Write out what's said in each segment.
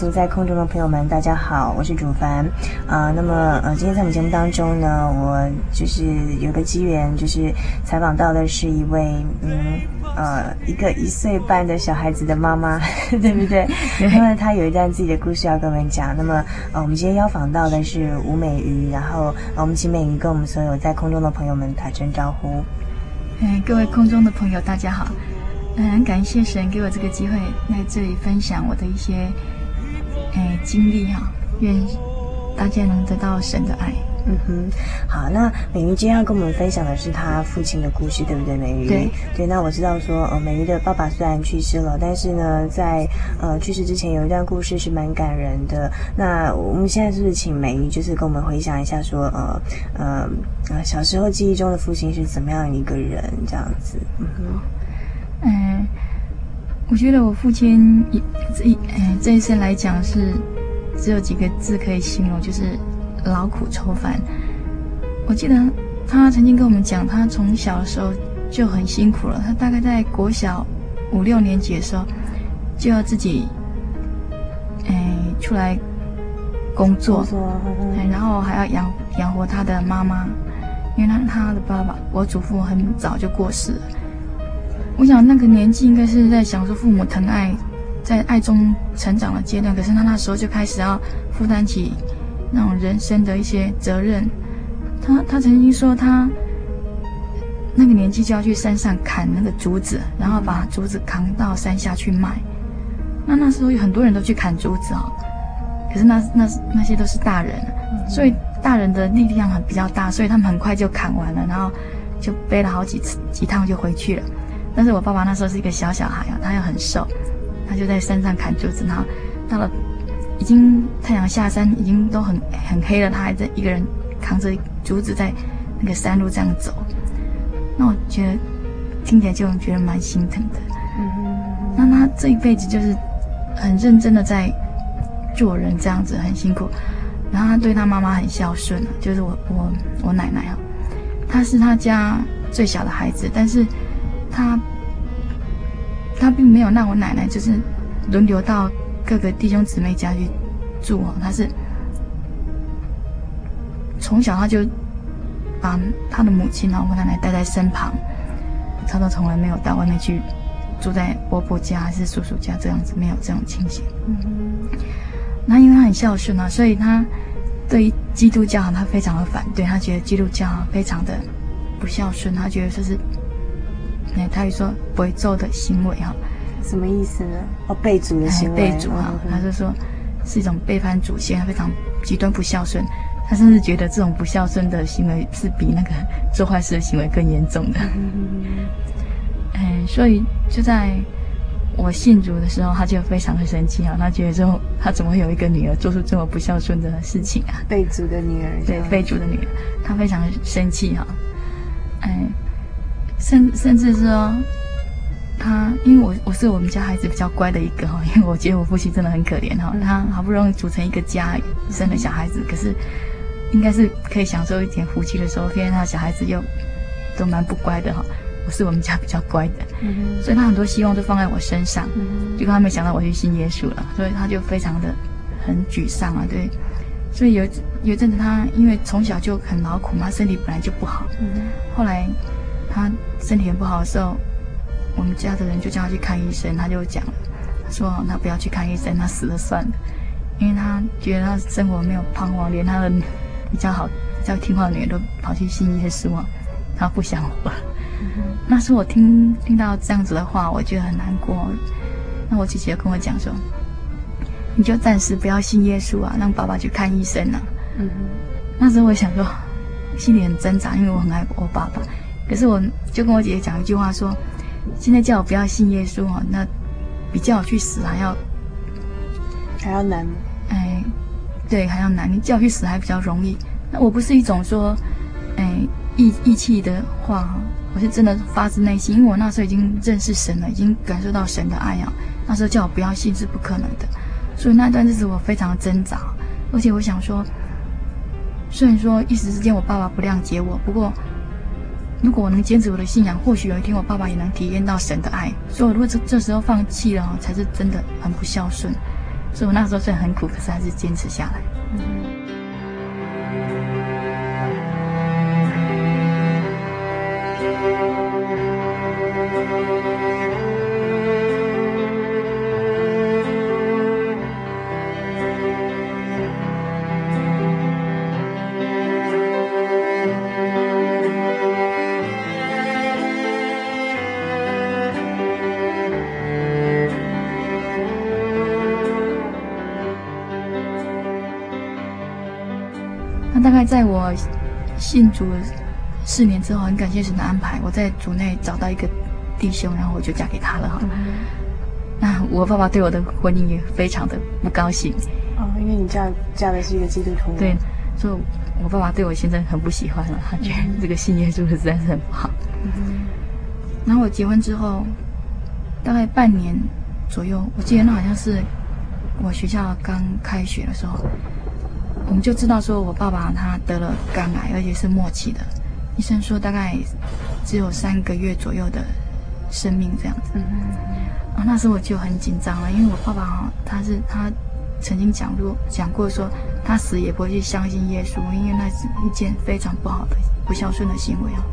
灵的游牧民族，在空中的朋友们，大家好，我是主凡啊、呃。那么呃，今天在我们节目当中呢，我就是有个机缘，就是采访到的是一位嗯呃一个一岁半的小孩子的妈妈，对不对？因为她有一段自己的故事要跟我们讲。那么呃，我们今天邀访到的是吴美瑜，然后、呃、我们请美瑜跟我们所有在空中的朋友们打声招呼。哎，各位空中的朋友，大家好。很感谢神给我这个机会来这里分享我的一些诶经历哈，愿大家能得到神的爱。嗯哼，好，那美瑜今天要跟我们分享的是她父亲的故事，对不对？美瑜，对对。那我知道说，呃，美瑜的爸爸虽然去世了，但是呢，在呃去世之前有一段故事是蛮感人的。那我们现在是不是请美瑜就是跟我们回想一下说，说呃呃呃小时候记忆中的父亲是怎么样一个人这样子？嗯哼。嗯，我觉得我父亲一这一哎这一生来讲是只有几个字可以形容，就是劳苦愁烦。我记得他曾经跟我们讲，他从小的时候就很辛苦了。他大概在国小五六年级的时候就要自己哎出来工作，然后还要养养活他的妈妈，因为他他的爸爸我祖父很早就过世了。我想那个年纪应该是在享受父母疼爱，在爱中成长的阶段。可是他那时候就开始要负担起那种人生的一些责任。他他曾经说，他那个年纪就要去山上砍那个竹子，然后把竹子扛到山下去卖。那那时候有很多人都去砍竹子哦，可是那那那些都是大人，所以大人的力量很比较大，所以他们很快就砍完了，然后就背了好几次几趟就回去了。但是我爸爸那时候是一个小小孩啊，他又很瘦，他就在山上砍竹子，然后到了已经太阳下山，已经都很很黑了，他还在一个人扛着竹子在那个山路这样走。那我觉得听起来就觉得蛮心疼的。嗯。那他这一辈子就是很认真的在做人，这样子很辛苦。然后他对他妈妈很孝顺，就是我我我奶奶啊，她是他家最小的孩子，但是。他他并没有让我奶奶就是轮流到各个弟兄姊妹家去住哦，他是从小他就把他的母亲然后我奶奶带在身旁，他都从来没有到外面去住在伯伯家还是叔叔家这样子，没有这种情形。嗯，那因为他很孝顺啊，所以他对基督教他非常的反对，他觉得基督教非常的不孝顺，他觉得这是。他就说不会做的行为哈，什么意思呢？哦，背祖的行为，背祖哈，他就说是一种背叛祖先，非常极端不孝顺。他甚至觉得这种不孝顺的行为是比那个做坏事的行为更严重的。嗯，所以就在我信主的时候，他就非常的生气啊，他觉得说他怎么会有一个女儿做出这么不孝顺的事情啊？背祖的女儿，对，背祖的女儿，他非常生气哈，嗯。甚甚至是说，他因为我我是我们家孩子比较乖的一个哈，因为我觉得我父亲真的很可怜哈，他好不容易组成一个家，生了小孩子，可是应该是可以享受一点福气的时候，偏偏他小孩子又都蛮不乖的哈。我是我们家比较乖的，所以他很多希望都放在我身上，结果他没想到我去信耶稣了，所以他就非常的很沮丧啊，对。所以有有一阵子他因为从小就很劳苦嘛，身体本来就不好，后来他身体很不好的时候。我们家的人就叫他去看医生，他就讲了，他说他不要去看医生，他死了算了，因为他觉得他生活没有盼望，连他的比较好、比较听话的女儿都跑去信耶稣，他不想活了。嗯、那时候我听听到这样子的话，我觉得很难过。那我姐姐跟我讲说，你就暂时不要信耶稣啊，让爸爸去看医生啊。嗯、那时候我想说，心里很挣扎，因为我很爱我爸爸，可是我就跟我姐姐讲一句话说。现在叫我不要信耶稣哦，那比叫我去死还要还要难。哎，对，还要难。你叫我去死还比较容易。那我不是一种说，哎，义义气的话哈，我是真的发自内心，因为我那时候已经认识神了，已经感受到神的爱啊。那时候叫我不要信是不可能的，所以那段日子我非常挣扎，而且我想说，虽然说一时之间我爸爸不谅解我，不过。如果我能坚持我的信仰，或许有一天我爸爸也能体验到神的爱。所以，我如果这这时候放弃了，才是真的很不孝顺。所以我那时候虽然很苦，可是还是坚持下来。信主四年之后，很感谢神的安排，我在主内找到一个弟兄，然后我就嫁给他了哈。嗯、那我爸爸对我的婚姻也非常的不高兴哦，因为你嫁嫁的是一个基督徒。对，所以我爸爸对我现在很不喜欢了，他觉得这个信耶稣实在是很不好。嗯、然后我结婚之后，大概半年左右，我记得那好像是我学校刚开学的时候。我们就知道说，我爸爸他得了肝癌，而且是末期的。医生说大概只有三个月左右的生命这样子。嗯嗯。啊，那时候我就很紧张了，因为我爸爸哈，他是他曾经讲过讲过说，他死也不会去相信耶稣，因为那是一件非常不好的不孝顺的行为啊。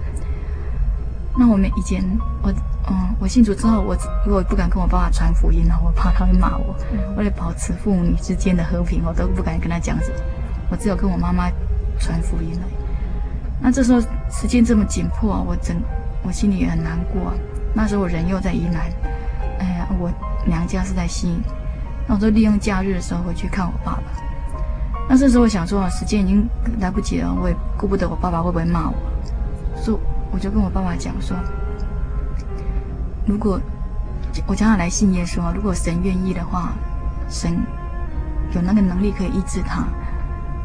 那我们以前我嗯，我信主之后，我我也不敢跟我爸爸传福音了，我怕他会骂我。为了保持父母之间的和平，我都不敢跟他讲什么。我只有跟我妈妈传福音了。那这时候时间这么紧迫啊，我整我心里也很难过。那时候我人又在宜兰，哎呀，我娘家是在西营。那我就利用假日的时候回去看我爸爸。那这时候我想说啊，时间已经来不及了，我也顾不得我爸爸会不会骂我，所以我就跟我爸爸讲说，如果我将要来信耶稣，如果神愿意的话，神有那个能力可以医治他。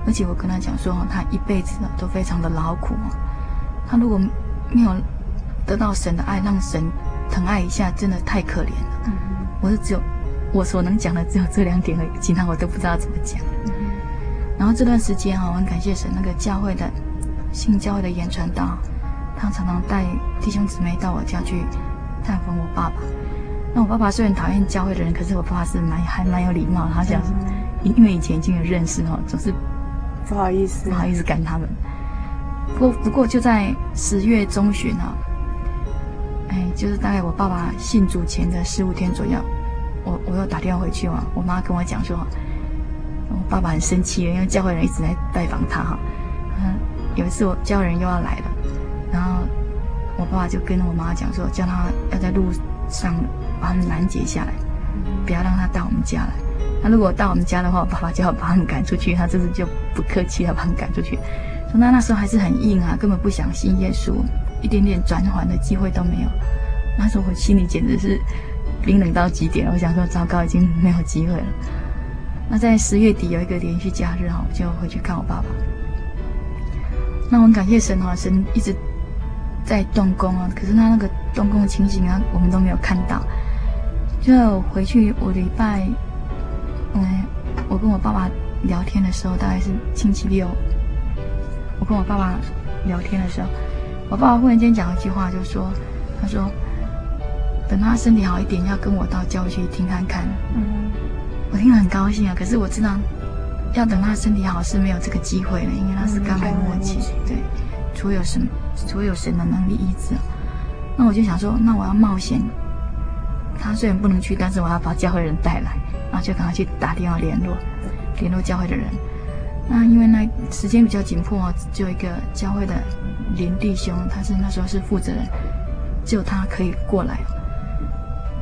而且我跟他讲说，他一辈子都非常的劳苦，他如果没有得到神的爱，让神疼爱一下，真的太可怜了。嗯、我是只有我所能讲的只有这两点而已，其他我都不知道怎么讲。嗯、然后这段时间哈，我很感谢神，那个教会的信教会的言传道，他常常带弟兄姊妹到我家去探访我爸爸。那我爸爸虽然讨厌教会的人，可是我爸爸是蛮还蛮有礼貌，他讲，因因为以前已经有认识哈，总是。不好意思，不好意思赶他们。不过，不过就在十月中旬啊，哎，就是大概我爸爸信主前的十五天左右，我我又打电话回去嘛，我妈跟我讲说，我爸爸很生气，因为教会人一直在拜访他哈。嗯，有一次我教会人又要来了，然后我爸爸就跟我妈讲说，叫他要在路上把他们拦截下来，不要让他到我们家来。那如果到我们家的话，我爸爸就要把他们赶出去。他这次就不客气，要把他们赶出去。说那那时候还是很硬啊，根本不想信耶稣，一点点转缓的机会都没有。那时候我心里简直是冰冷到极点。我想说，糟糕，已经没有机会了。那在十月底有一个连续假日哈，我就回去看我爸爸。那我很感谢神哈，神一直在动工啊，可是他那个动工的情形啊，我们都没有看到。就回去，我礼拜，嗯，我跟我爸爸聊天的时候，大概是星期六。我跟我爸爸聊天的时候，我爸爸忽然间讲一句话，就说：“他说，等他身体好一点，要跟我到教会去听看看。”嗯，我听了很高兴啊。可是我知道，要等他身体好是没有这个机会了，因为他是刚来末期，对，除有神，除有神的能力医治。那我就想说，那我要冒险。他虽然不能去，但是我要把教会人带来，然后就赶快去打电话联络，联络教会的人。那因为那时间比较紧迫，只有一个教会的林弟兄，他是那时候是负责人，只有他可以过来。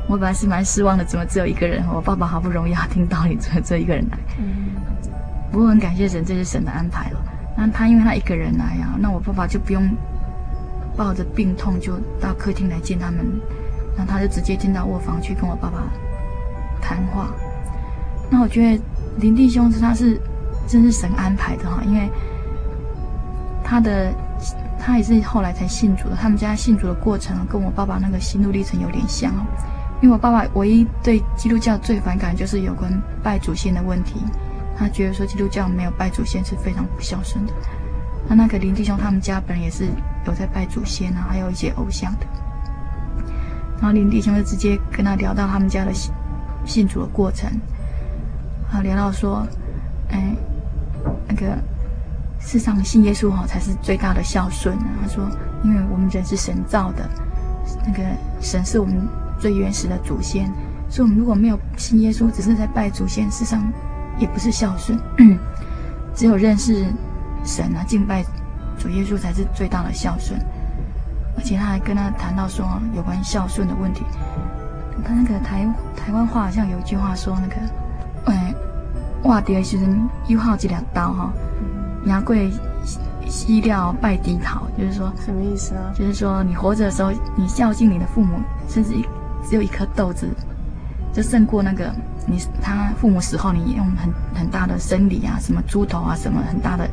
我本来是蛮失望的，怎么只有一个人？我爸爸好不容易要听道理，怎么只有一个人来？不过很感谢神，这是神的安排了。那他因为他一个人来呀，那我爸爸就不用抱着病痛就到客厅来见他们。那他就直接进到卧房去跟我爸爸谈话。那我觉得林弟兄是他是真是神安排的哈，因为他的他也是后来才信主的。他们家信主的过程跟我爸爸那个心路历程有点像哦。因为我爸爸唯一对基督教最反感就是有关拜祖先的问题，他觉得说基督教没有拜祖先是非常不孝顺的。那那个林弟兄他们家本人也是有在拜祖先啊，还有一些偶像的。然后林弟兄就直接跟他聊到他们家的信信主的过程，啊，聊到说，哎，那个世上信耶稣哈才是最大的孝顺。他说，因为我们人是神造的，那个神是我们最原始的祖先，所以我们如果没有信耶稣，只是在拜祖先，世上也不是孝顺。只有认识神啊，敬拜主耶稣才是最大的孝顺。而且他还跟他谈到说有关孝顺的问题。他那个台台湾话好像有一句话说那个，哇，第二时阵又好这两刀哈，牙贵西料拜低头，就是说什么意思啊？就是说你活着的时候，你孝敬你的父母，甚至一只有一颗豆子，就胜过那个你他父母死后你用很很大的生理啊，什么猪头啊，什么很大的。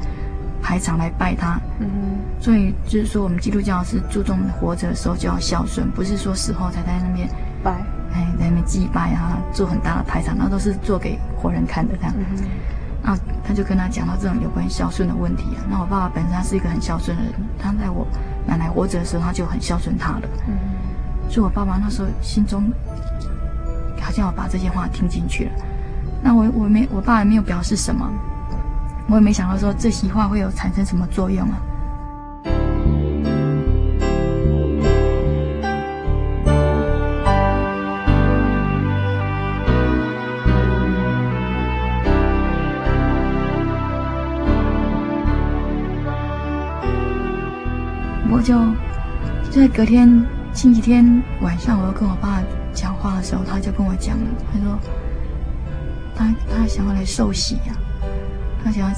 排场来拜他，嗯哼，所以就是说，我们基督教是注重活着的时候就要孝顺，不是说死后才在那边拜，哎，在那边祭拜啊，做很大的排场，那都是做给活人看的这样。嗯哼，那他就跟他讲到这种有关孝顺的问题啊。那我爸爸本身他是一个很孝顺的人，他在我奶奶活着的时候他就很孝顺他了。嗯，所以我爸爸那时候心中好像我把这些话听进去了。那我我没我爸也没有表示什么。我也没想到说这席话会有产生什么作用啊！就就在隔天星期天晚上，我要跟我爸讲话的时候，他就跟我讲了，他说他他想要来受洗呀、啊。他想要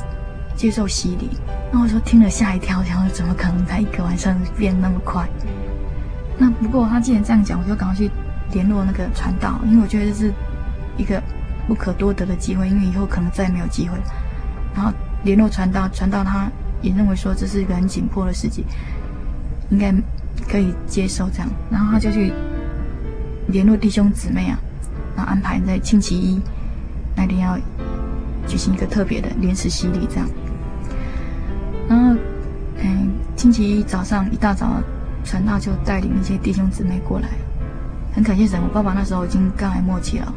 接受洗礼，那我说听了吓一跳，想说怎么可能才一个晚上变那么快？那不过他既然这样讲，我就赶快去联络那个传道，因为我觉得这是一个不可多得的机会，因为以后可能再也没有机会。然后联络传道，传道他也认为说这是一个很紧迫的事情，应该可以接受这样。然后他就去联络弟兄姊妹啊，然后安排在星期一那天要。举行一个特别的临时洗礼，这样。然后，嗯，星期一早上一大早，传道就带领一些弟兄姊妹过来，很感谢神。我爸爸那时候已经肝癌末期了，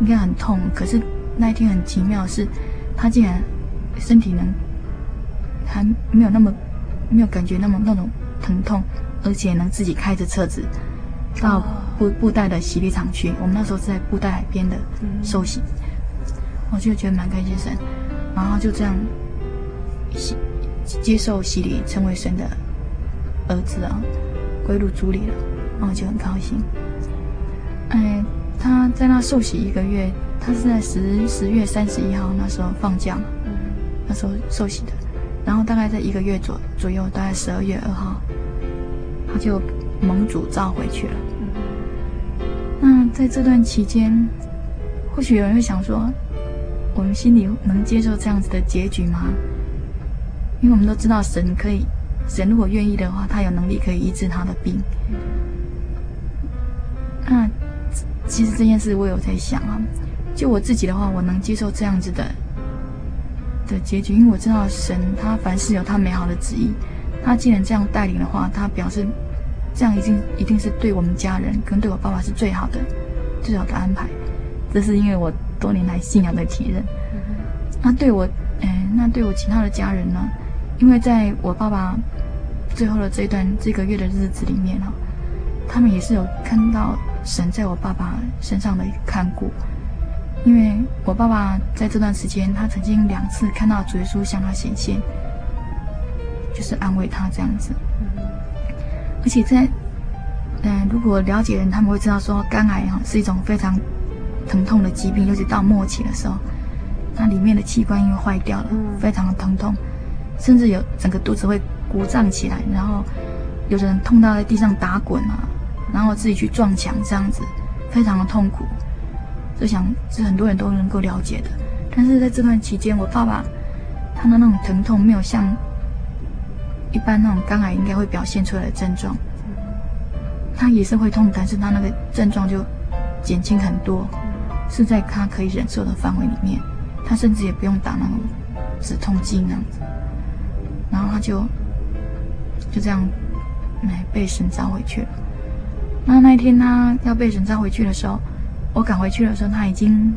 应该很痛。可是那一天很奇妙是，他竟然身体能还没有那么没有感觉那么那种疼痛，而且能自己开着车子到布布袋的洗礼场去。我们那时候是在布袋海边的受洗。我就觉得蛮感谢神，然后就这样洗接受洗礼，成为神的儿子啊，归入主里了，然后就很高兴。哎，他在那受洗一个月，他是在十十月三十一号那时候放假嘛，那时候受洗的，然后大概在一个月左左右，大概十二月二号，他就蒙主召回去了。那在这段期间，或许有人会想说，我们心里能接受这样子的结局吗？因为我们都知道神可以神如果愿意的话，他有能力可以医治他的病。那其实这件事我有在想啊，就我自己的话，我能接受这样子的的结局，因为我知道神他凡事有他美好的旨意，他既然这样带领的话，他表示这样一定一定是对我们家人跟对我爸爸是最好的最好的安排。这是因为我多年来信仰的体认。那对我，哎，那对我其他的家人呢？因为在我爸爸最后的这段这个月的日子里面哈，他们也是有看到神在我爸爸身上的看顾。因为我爸爸在这段时间，他曾经两次看到主耶稣向他显现，就是安慰他这样子。而且在，嗯，如果了解人，他们会知道说，肝癌哈是一种非常疼痛的疾病，尤其到末期的时候。那里面的器官因为坏掉了，非常的疼痛，甚至有整个肚子会鼓胀起来，然后有人痛到在地上打滚啊，然后自己去撞墙这样子，非常的痛苦。就想是很多人都能够了解的。但是在这段期间，我爸爸他的那种疼痛没有像一般那种肝癌应该会表现出来的症状，他也是会痛，但是他那个症状就减轻很多，是在他可以忍受的范围里面。他甚至也不用打那种止痛剂那样子，然后他就就这样哎被神召回去了。那那一天他要被神召回去的时候，我赶回去的时候，他已经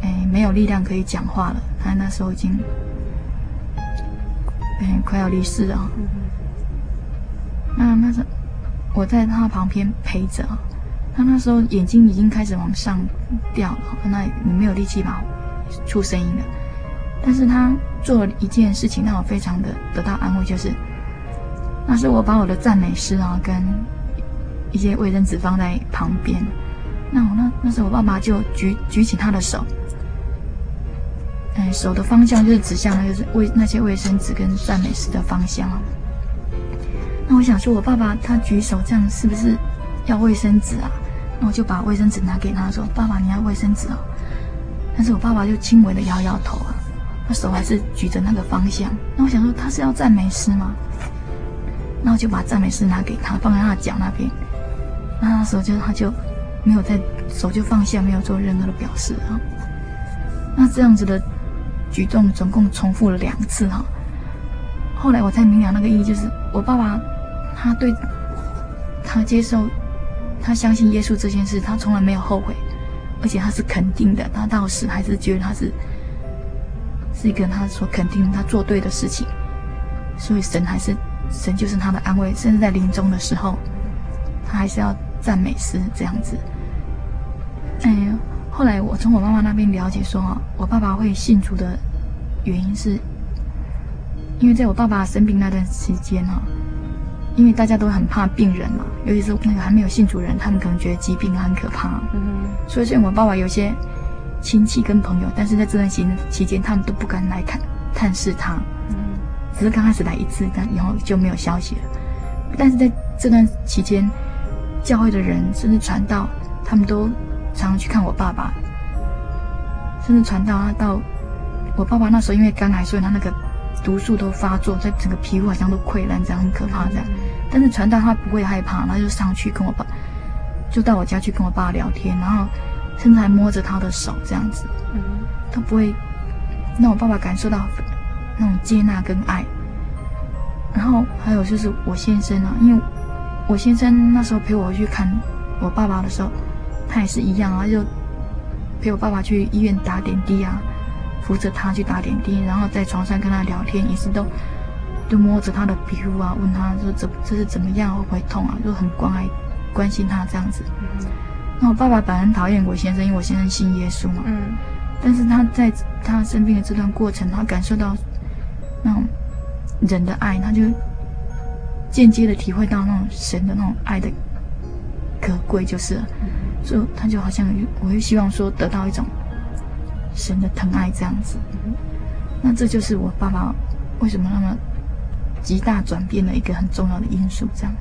哎没有力量可以讲话了。他那时候已经哎快要离世了。那那时我在他旁边陪着，他那时候眼睛已经开始往上掉了，那你没有力气吧？出声音了，但是他做了一件事情让我非常的得到安慰，就是那时我把我的赞美诗啊跟一些卫生纸放在旁边，那我那那时候我爸爸就举举起他的手，哎，手的方向就是指向那个卫那些卫生纸跟赞美诗的方向。那我想说，我爸爸他举手这样是不是要卫生纸啊？那我就把卫生纸拿给他说：“爸爸，你要卫生纸哦。”但是我爸爸就轻微的摇摇头啊，他手还是举着那个方向。那我想说他是要赞美诗吗？那我就把赞美诗拿给他，放在他脚那边。那那时候就他就没有在手就放下，没有做任何的表示啊。那这样子的举动总共重复了两次哈。后来我才明了那个意义，就是我爸爸他对他接受他相信耶稣这件事，他从来没有后悔。而且他是肯定的，他到死还是觉得他是是一个他所肯定他做对的事情，所以神还是神就是他的安慰，甚至在临终的时候，他还是要赞美诗这样子。哎呀，后来我从我妈妈那边了解说，我爸爸会信主的原因是，因为在我爸爸生病那段时间哈。因为大家都很怕病人嘛，尤其是那个还没有信主人，他们可能觉得疾病很可怕。嗯哼。所以，虽然我爸爸有些亲戚跟朋友，但是在这段期期间，他们都不敢来看探视他。嗯。只是刚开始来一次，但以后就没有消息了。但是在这段期间，教会的人甚至传道，他们都常常去看我爸爸，甚至传到他到我爸爸那时候因为肝癌，所以他那个。毒素都发作，在整个皮肤好像都溃烂，这样很可怕这样。但是传到他不会害怕，他就上去跟我爸，就到我家去跟我爸聊天，然后甚至还摸着他的手这样子。嗯，他不会让我爸爸感受到那种接纳跟爱。然后还有就是我先生啊，因为我先生那时候陪我去看我爸爸的时候，他也是一样啊，就陪我爸爸去医院打点滴啊。扶着他去打点滴，然后在床上跟他聊天，也是都都摸着他的皮肤啊，问他说怎这是怎么样，会不会痛啊？就很关爱关心他这样子。嗯、那我爸爸本来很讨厌我先生，因为我先生信耶稣嘛。嗯。但是他在他生病的这段过程，他感受到那种人的爱，他就间接的体会到那种神的那种爱的可贵，就是，就、他就好像我会希望说得到一种。神的疼爱这样子，那这就是我爸爸为什么那么极大转变的一个很重要的因素，这样。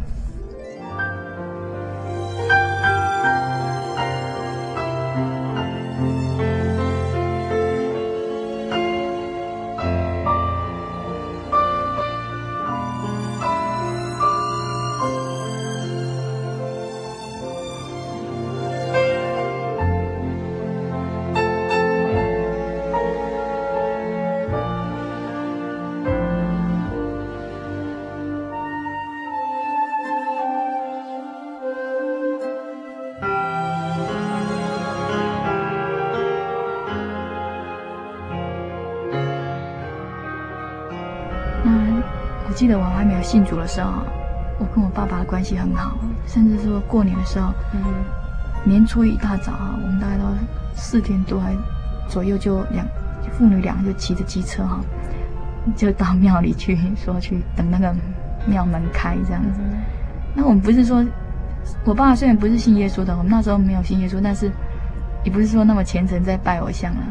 记得我还没有信主的时候，我跟我爸爸的关系很好，甚至说过年的时候，嗯、年初一大早啊，我们大概都四点多还左右就两父女俩就骑着机车哈，就到庙里去说去等那个庙门开这样子。那我们不是说，我爸爸虽然不是信耶稣的，我们那时候没有信耶稣，但是也不是说那么虔诚在拜偶像了。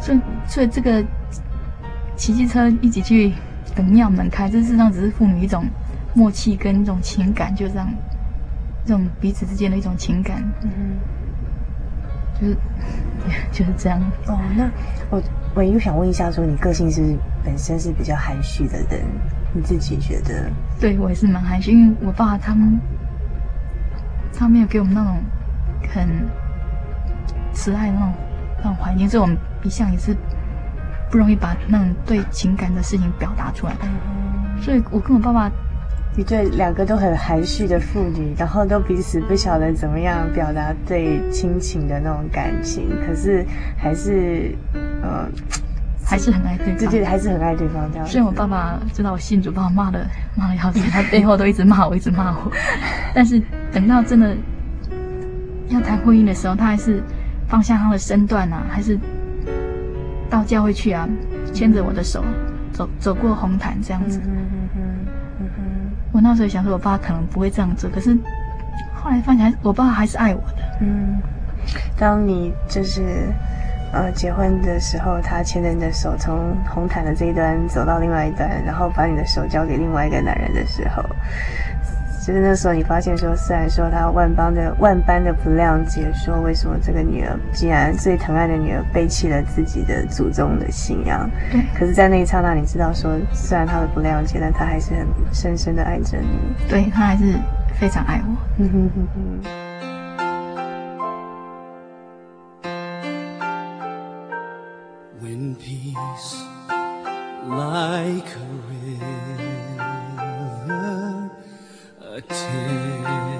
所以，所以这个骑机车一起去等庙门开，这事实上只是父女一种默契跟一种情感，就这样，这种彼此之间的一种情感，嗯，就是 就是这样。哦，那我我又想问一下，说你个性是本身是比较含蓄的人，你自己觉得？对，我也是蛮含蓄，因为我爸他们他没有给我们那种很慈爱的那种那种环境，所以我们。一向也是不容易把那种对情感的事情表达出来，所以我跟我爸爸，一对两个都很含蓄的父女，然后都彼此不晓得怎么样表达对亲情的那种感情，可是还是呃，还是很爱对方，对对，还是很爱对方这样。虽然我爸爸知道我信主，把我骂的骂的要死，他背后都一直骂我，一直骂我，但是等到真的要谈婚姻的时候，他还是放下他的身段啊，还是。到教会去啊，牵着我的手，走走过红毯这样子。嗯嗯嗯我那时候想说，我爸可能不会这样做，可是后来发现，我爸还是爱我的。嗯，当你就是呃结婚的时候，他牵着你的手从红毯的这一端走到另外一端，然后把你的手交给另外一个男人的时候。就是那时候，你发现说，虽然说他万般的万般的不谅解，说为什么这个女儿竟然最疼爱的女儿背弃了自己的祖宗的信仰，对。可是，在那一刹那，你知道说，虽然他的不谅解，但他还是很深深的爱着你。对，他还是非常爱我。嗯哼哼哼。When peace like 前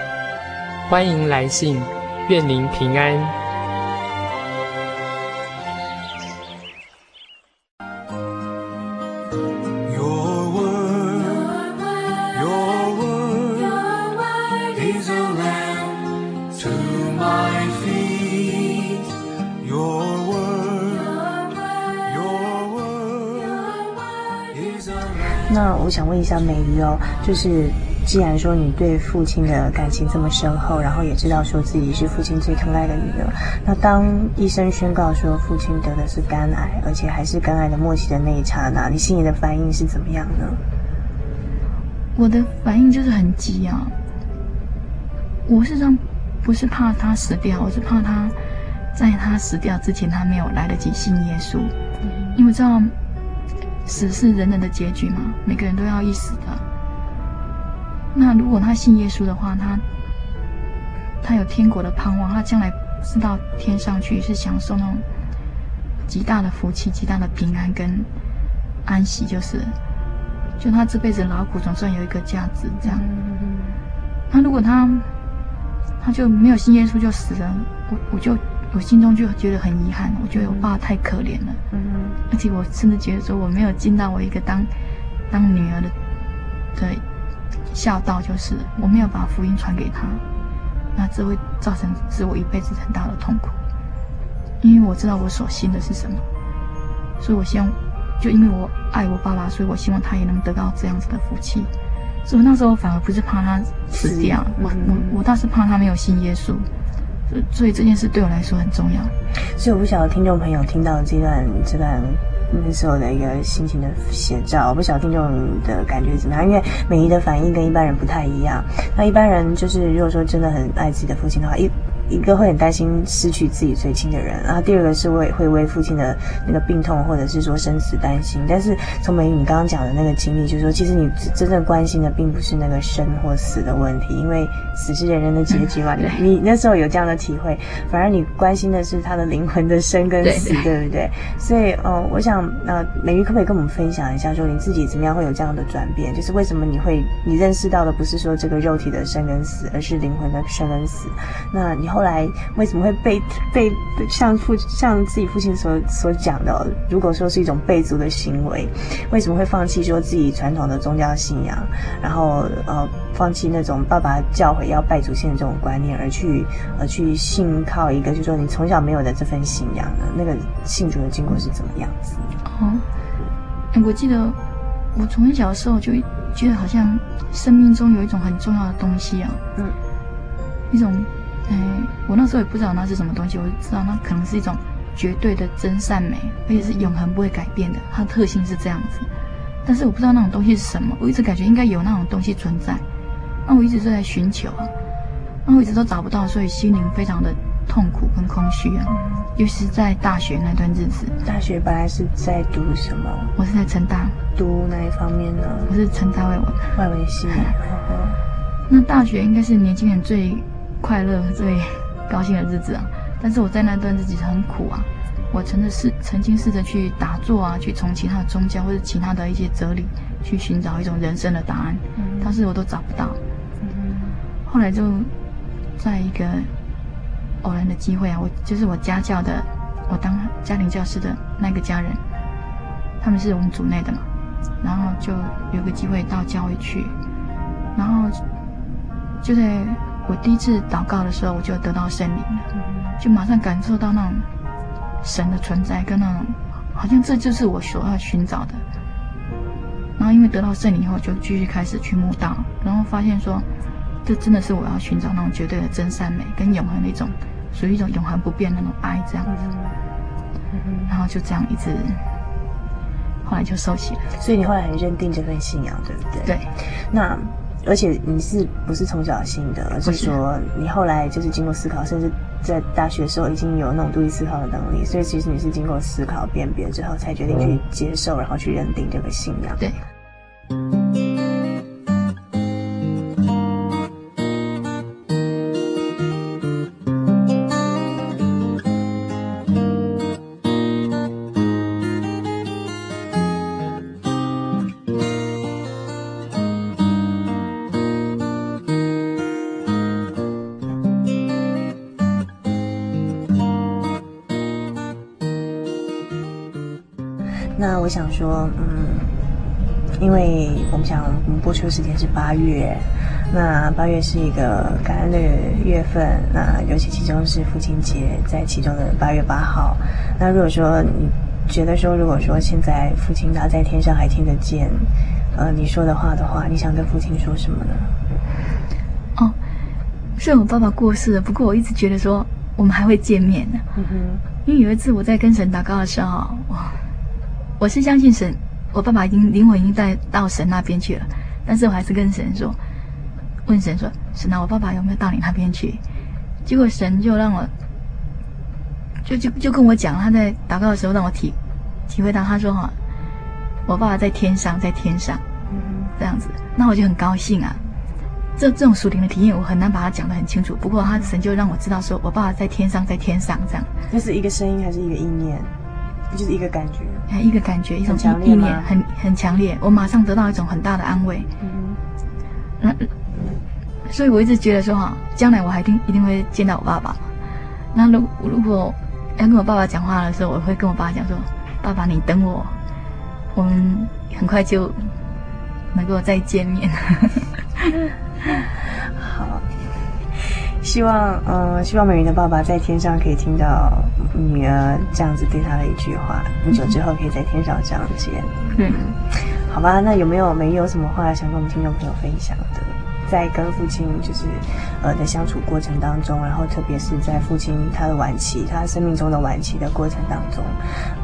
欢迎来信，愿您平安。那我想问一下美瑜哦，就是。既然说你对父亲的感情这么深厚，然后也知道说自己是父亲最疼爱的女儿，那当医生宣告说父亲得的是肝癌，而且还是肝癌的末期的那一刹那，你心里的反应是怎么样呢？我的反应就是很急啊！我事实上不是怕他死掉，我是怕他在他死掉之前，他没有来得及信耶稣，因为知道死是人人的结局嘛，每个人都要一死的。那如果他信耶稣的话，他他有天国的盼望，他将来是到天上去，是享受那种极大的福气、极大的平安跟安息，就是就他这辈子劳苦总算有一个价值这样。那如果他他就没有信耶稣就死了，我我就我心中就觉得很遗憾，我觉得我爸太可怜了，而且我甚至觉得说我没有尽到我一个当当女儿的对。孝道就是我没有把福音传给他，那这会造成是我一辈子很大的痛苦，因为我知道我所信的是什么，所以我希望，就因为我爱我爸爸，所以我希望他也能得到这样子的福气，所以那时候反而不是怕他死掉，我我我倒是怕他没有信耶稣，所以这件事对我来说很重要。所以我不晓得听众朋友听到这段这段。那时候的一个心情的写照，我不晓得听众的感觉怎么样，因为美姨的反应跟一般人不太一样。那一般人就是，如果说真的很爱自己的父亲的话，一。一个会很担心失去自己最亲的人，然后第二个是为会为父亲的那个病痛或者是说生死担心。但是从美仪你刚刚讲的那个经历，就是说其实你真正关心的并不是那个生或死的问题，因为死是人人的结局嘛。你你那时候有这样的体会，反而你关心的是他的灵魂的生跟死，对，对，对不对？所以呃，我想呃，美玉可不可以跟我们分享一下，说你自己怎么样会有这样的转变？就是为什么你会你认识到的不是说这个肉体的生跟死，而是灵魂的生跟死？那你后。后来为什么会被被像父像自己父亲所所讲的，如果说是一种背族的行为，为什么会放弃说自己传统的宗教信仰，然后呃放弃那种爸爸教诲要拜祖先的这种观念，而去而去信靠一个就是说你从小没有的这份信仰呢？那个信主的经过是怎么样子？哦，我记得我从小的时候就觉得好像生命中有一种很重要的东西啊，嗯，一种。哎，我那时候也不知道那是什么东西，我就知道那可能是一种绝对的真善美，而且是永恒不会改变的，它的特性是这样子。但是我不知道那种东西是什么，我一直感觉应该有那种东西存在。那我一直都在寻求啊，那我一直都找不到，所以心灵非常的痛苦跟空虚啊。尤其是在大学那段日子。大学本来是在读什么？我是在成大。读哪一方面呢？我是成大外文。外文系。那大学应该是年轻人最。快乐最高兴的日子啊！但是我在那段日子很苦啊。我曾的试曾经试着去打坐啊，去从其他的宗教或者其他的一些哲理去寻找一种人生的答案，但是我都找不到。后来就在一个偶然的机会啊，我就是我家教的我当家庭教师的那个家人，他们是我们组内的嘛，然后就有个机会到教会去，然后就在我第一次祷告的时候，我就得到圣灵了，就马上感受到那种神的存在跟那种，好像这就是我所要寻找的。然后因为得到圣灵以后，就继续开始去慕道，然后发现说，这真的是我要寻找那种绝对的真善美跟永恒的一种，属于一种永恒不变的那种爱这样子。然后就这样一直，后来就收起了。所以你后来很认定这份信仰，对不对？对。那而且你是不是从小信的？而是说你后来就是经过思考，甚至在大学的时候已经有那种独立思考的能力。所以其实你是经过思考辨别之后，才决定去接受，然后去认定这个信仰。对。那我想说，嗯，因为我们想，我们播出的时间是八月，那八月是一个感恩的月份，那尤其其中是父亲节，在其中的八月八号。那如果说你觉得说，如果说现在父亲他在天上还听得见，呃，你说的话的话，你想跟父亲说什么呢？哦，虽然我爸爸过世了，不过我一直觉得说，我们还会见面的。嗯哼，因为有一次我在跟神祷告的时候，哇。我是相信神，我爸爸已经灵魂已经带到神那边去了，但是我还是跟神说，问神说，神啊，我爸爸有没有到你那边去？结果神就让我，就就就跟我讲，他在祷告的时候让我体体会到，他说哈，我爸爸在天上，在天上，这样子，那我就很高兴啊。这这种属灵的体验，我很难把它讲得很清楚。不过他神就让我知道，说我爸爸在天上，在天上这样。这是一个声音还是一个意念？就是一个感觉，哎，一个感觉，一种意念，很很强烈。我马上得到一种很大的安慰。嗯，所以我一直觉得说哈，将来我还一定一定会见到我爸爸。那如如果要跟我爸爸讲话的时候，我会跟我爸爸讲说：“爸爸，你等我，我们很快就能够再见面。”好。希望，嗯、呃，希望美云的爸爸在天上可以听到女儿这样子对他的一句话，不久之后可以在天上相见。嗯，好吧，那有没有美云有什么话想跟我们听众朋友分享的？在跟父亲就是呃的相处过程当中，然后特别是在父亲他的晚期，他生命中的晚期的过程当中，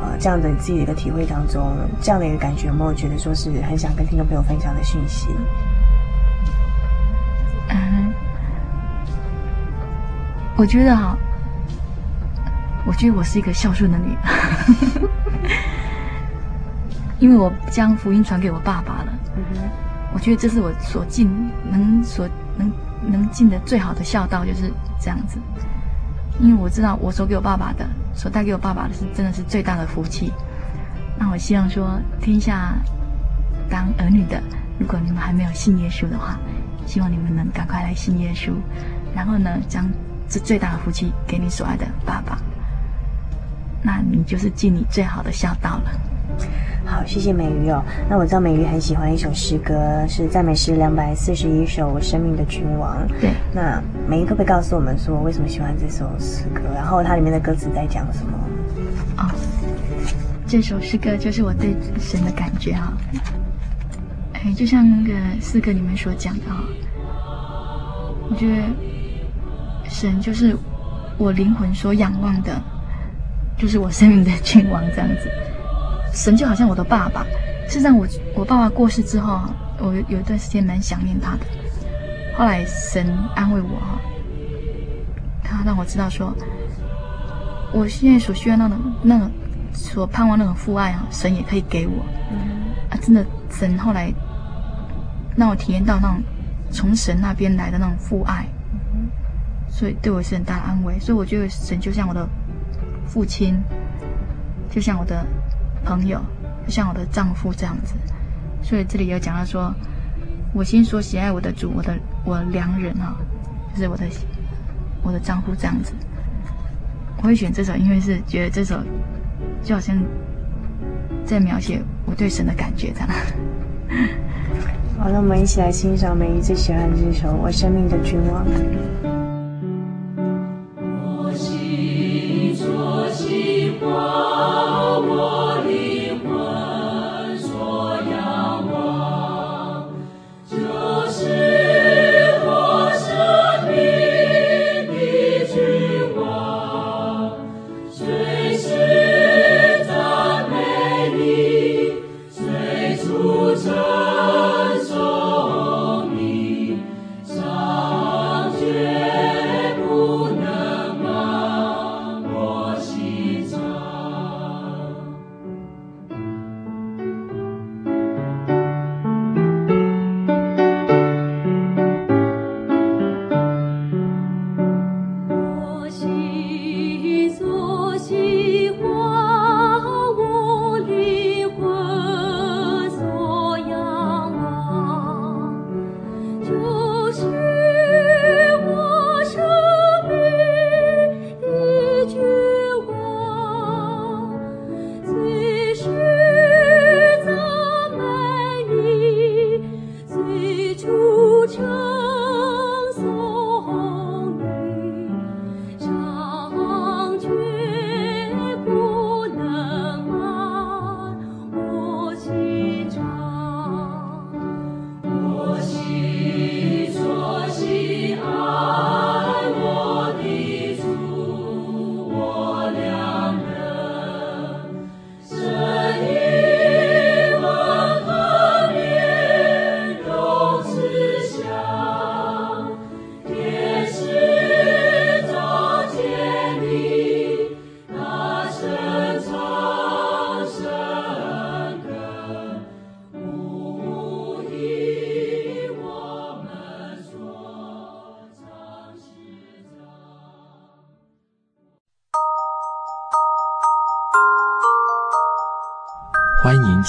呃，这样的自己的一个体会当中，这样的一个感觉，有没有觉得说是很想跟听众朋友分享的讯息？我觉得哈，我觉得我是一个孝顺的女儿，因为我将福音传给我爸爸了。我觉得这是我所尽能所能能尽的最好的孝道，就是这样子。因为我知道我所给我爸爸的，所带给我爸爸的是真的是最大的福气。那我希望说，天下当儿女的，如果你们还没有信耶稣的话，希望你们能赶快来信耶稣，然后呢，将。是最大的福气，给你所爱的爸爸，那你就是尽你最好的孝道了。好，谢谢美瑜哦。那我知道美瑜很喜欢一首诗歌，是赞美诗两百四十一首《我生命的君王》。对。那美瑜可不可以告诉我们说，为什么喜欢这首诗歌？然后它里面的歌词在讲什么？哦，这首诗歌就是我对神的感觉哈。哎，就像那个诗歌里面所讲的哈，我觉得。神就是我灵魂所仰望的，就是我生命的君王这样子。神就好像我的爸爸。事实上，我我爸爸过世之后，我有一段时间蛮想念他的。后来神安慰我哈，他让我知道说，我现在所需要那种那种所盼望那种父爱啊，神也可以给我。啊，真的，神后来让我体验到那种从神那边来的那种父爱。所以对我是很大的安慰，所以我觉得神就像我的父亲，就像我的朋友，就像我的丈夫这样子。所以这里有讲到说，我心所喜爱我的主，我的我良人哈，就是我的我的丈夫这样子。我会选这首因为，是觉得这首就好像在描写我对神的感觉，这样。好，那我们一起来欣赏美姨最喜欢这首《我生命的君王》。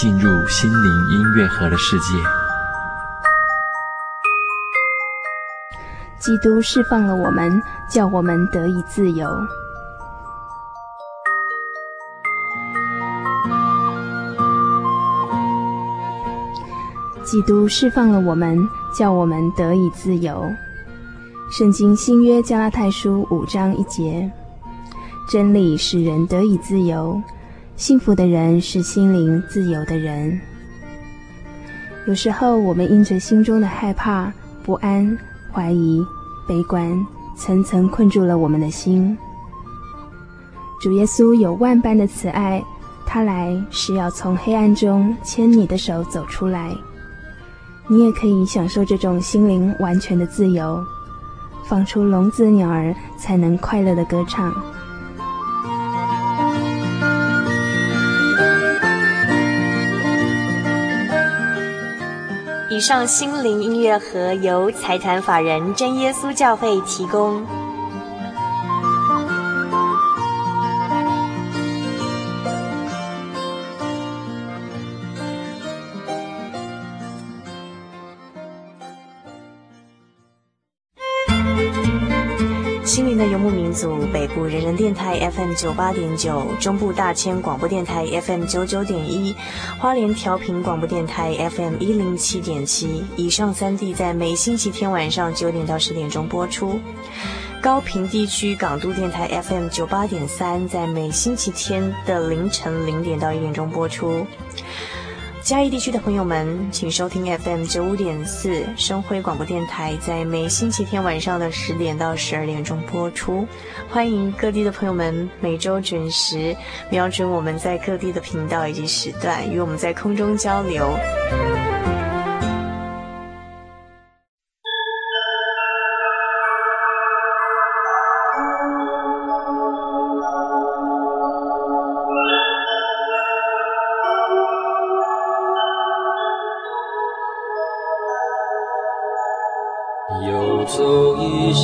进入心灵音乐盒的世界。基督释放了我们，叫我们得以自由。基督释放了我们，叫我们得以自由。圣经新约加拉太书五章一节：真理使人得以自由。幸福的人是心灵自由的人。有时候，我们因着心中的害怕、不安、怀疑、悲观，层层困住了我们的心。主耶稣有万般的慈爱，他来是要从黑暗中牵你的手走出来。你也可以享受这种心灵完全的自由，放出笼子鸟儿才能快乐的歌唱。以上心灵音乐盒由财团法人真耶稣教会提供。牧民族，北部人人电台 FM 九八点九，中部大千广播电台 FM 九九点一，花莲调频广播电台 FM 一零七点七。以上三地在每星期天晚上九点到十点钟播出。高屏地区港都电台 FM 九八点三，在每星期天的凌晨零点到一点钟播出。嘉义地区的朋友们，请收听 FM 九五点四生辉广播电台，在每星期天晚上的十点到十二点钟播出。欢迎各地的朋友们每周准时瞄准我们在各地的频道以及时段，与我们在空中交流。